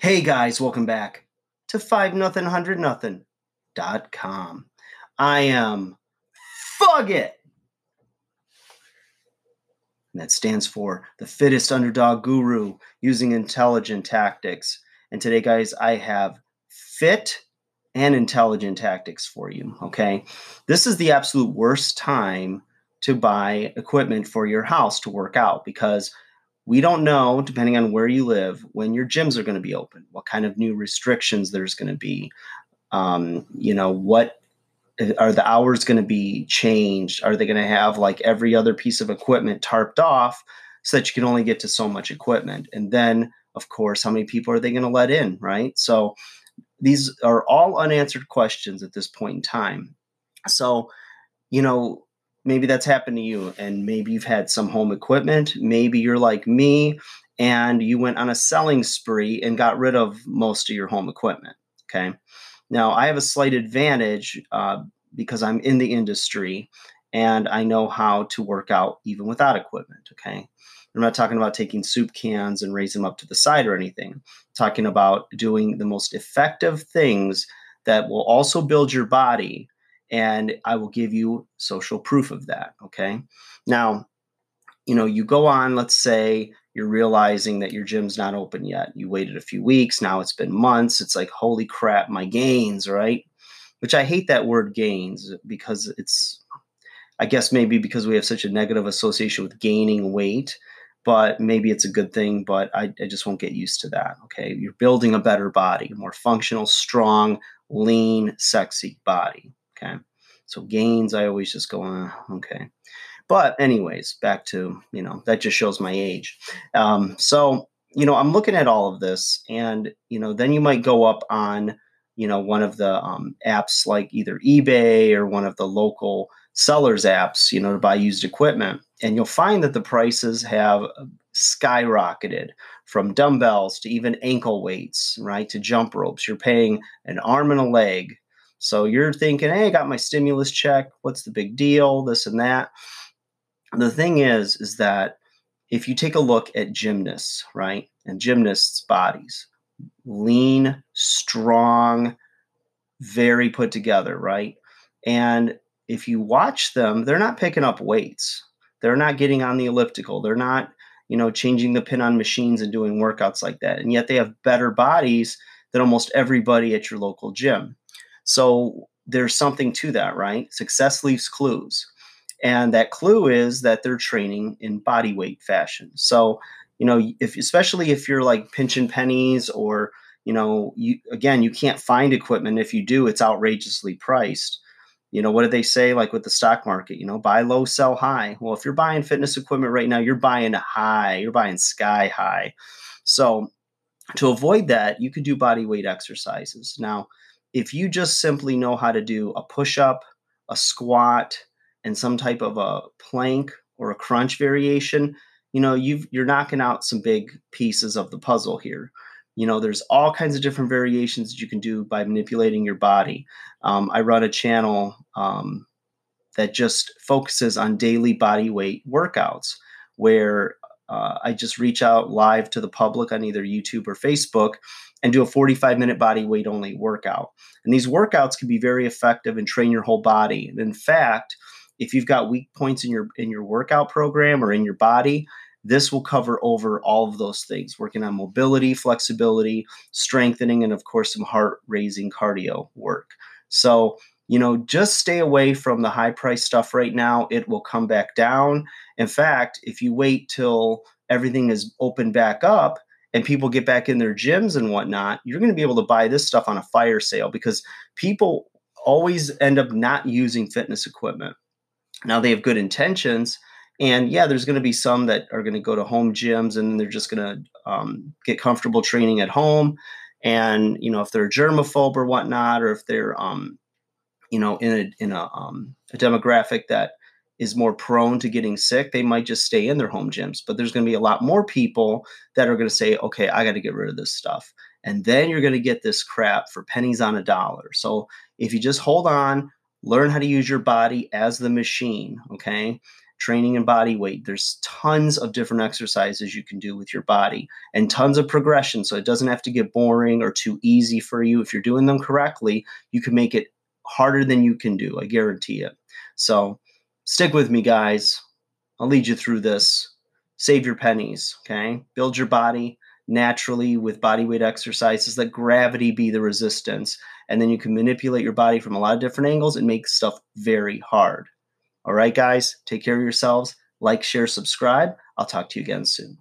Hey guys, welcome back to 5 nothing 100 nothing dot com. I am Fug It. And that stands for the fittest underdog guru using intelligent tactics. And today, guys, I have fit and intelligent tactics for you. Okay. This is the absolute worst time to buy equipment for your house to work out because we don't know, depending on where you live, when your gyms are going to be open, what kind of new restrictions there's going to be. Um, you know, what are the hours going to be changed? Are they going to have like every other piece of equipment tarped off so that you can only get to so much equipment? And then, of course, how many people are they going to let in, right? So these are all unanswered questions at this point in time. So, you know, maybe that's happened to you and maybe you've had some home equipment maybe you're like me and you went on a selling spree and got rid of most of your home equipment okay? Now i have a slight advantage uh, because i'm in the industry and i know how to work out even without equipment okay? I'm not talking about taking soup cans and raising them up to the side or anything. I'm talking about doing the most effective things that will also build your body and I will give you social proof of that. Okay. Now, you know, you go on, let's say you're realizing that your gym's not open yet. You waited a few weeks, now it's been months. It's like, holy crap, my gains, right? Which I hate that word gains because it's, I guess maybe because we have such a negative association with gaining weight, but maybe it's a good thing, but I, I just won't get used to that. Okay. You're building a better body, a more functional, strong, lean, sexy body. Okay. So gains, I always just go on, okay. But, anyways, back to, you know, that just shows my age. Um, so, you know, I'm looking at all of this, and, you know, then you might go up on, you know, one of the um, apps like either eBay or one of the local sellers apps, you know, to buy used equipment. And you'll find that the prices have skyrocketed from dumbbells to even ankle weights, right, to jump ropes. You're paying an arm and a leg so you're thinking, hey, I got my stimulus check. What's the big deal? This and that. The thing is, is that if you take a look at gymnasts, right, and gymnasts' bodies, lean, strong, very put together, right? And if you watch them, they're not picking up weights. They're not getting on the elliptical. They're not, you know, changing the pin on machines and doing workouts like that. And yet they have better bodies than almost everybody at your local gym. So there's something to that, right? Success leaves clues. And that clue is that they're training in body weight fashion. So, you know, if especially if you're like pinching pennies or, you know, you again, you can't find equipment. If you do, it's outrageously priced. You know, what do they say like with the stock market? You know, buy low, sell high. Well, if you're buying fitness equipment right now, you're buying high, you're buying sky high. So, to avoid that, you could do body weight exercises. Now, if you just simply know how to do a push up, a squat, and some type of a plank or a crunch variation, you know, you've you're knocking out some big pieces of the puzzle here. You know, there's all kinds of different variations that you can do by manipulating your body. Um, I run a channel um, that just focuses on daily body weight workouts, where uh, I just reach out live to the public on either YouTube or Facebook and do a 45 minute body weight only workout. And these workouts can be very effective and train your whole body. And in fact, if you've got weak points in your in your workout program or in your body, this will cover over all of those things, working on mobility, flexibility, strengthening, and of course, some heart raising cardio work. So, you know, just stay away from the high price stuff right now. It will come back down. In fact, if you wait till everything is open back up, and people get back in their gyms and whatnot, you're going to be able to buy this stuff on a fire sale because people always end up not using fitness equipment. Now they have good intentions. And yeah, there's going to be some that are going to go to home gyms and they're just going to um, get comfortable training at home. And, you know, if they're germaphobe or whatnot, or if they're, um, you know, in a, in a, um, a demographic that is more prone to getting sick, they might just stay in their home gyms. But there's going to be a lot more people that are going to say, okay, I got to get rid of this stuff. And then you're going to get this crap for pennies on a dollar. So if you just hold on, learn how to use your body as the machine, okay? training and body weight. There's tons of different exercises you can do with your body and tons of progression. So it doesn't have to get boring or too easy for you. If you're doing them correctly, you can make it harder than you can do. I guarantee it. So stick with me, guys. I'll lead you through this. Save your pennies, okay? Build your body naturally with body weight exercises. Let gravity be the resistance. And then you can manipulate your body from a lot of different angles and make stuff very hard. All right, guys, take care of yourselves. Like, share, subscribe. I'll talk to you again soon.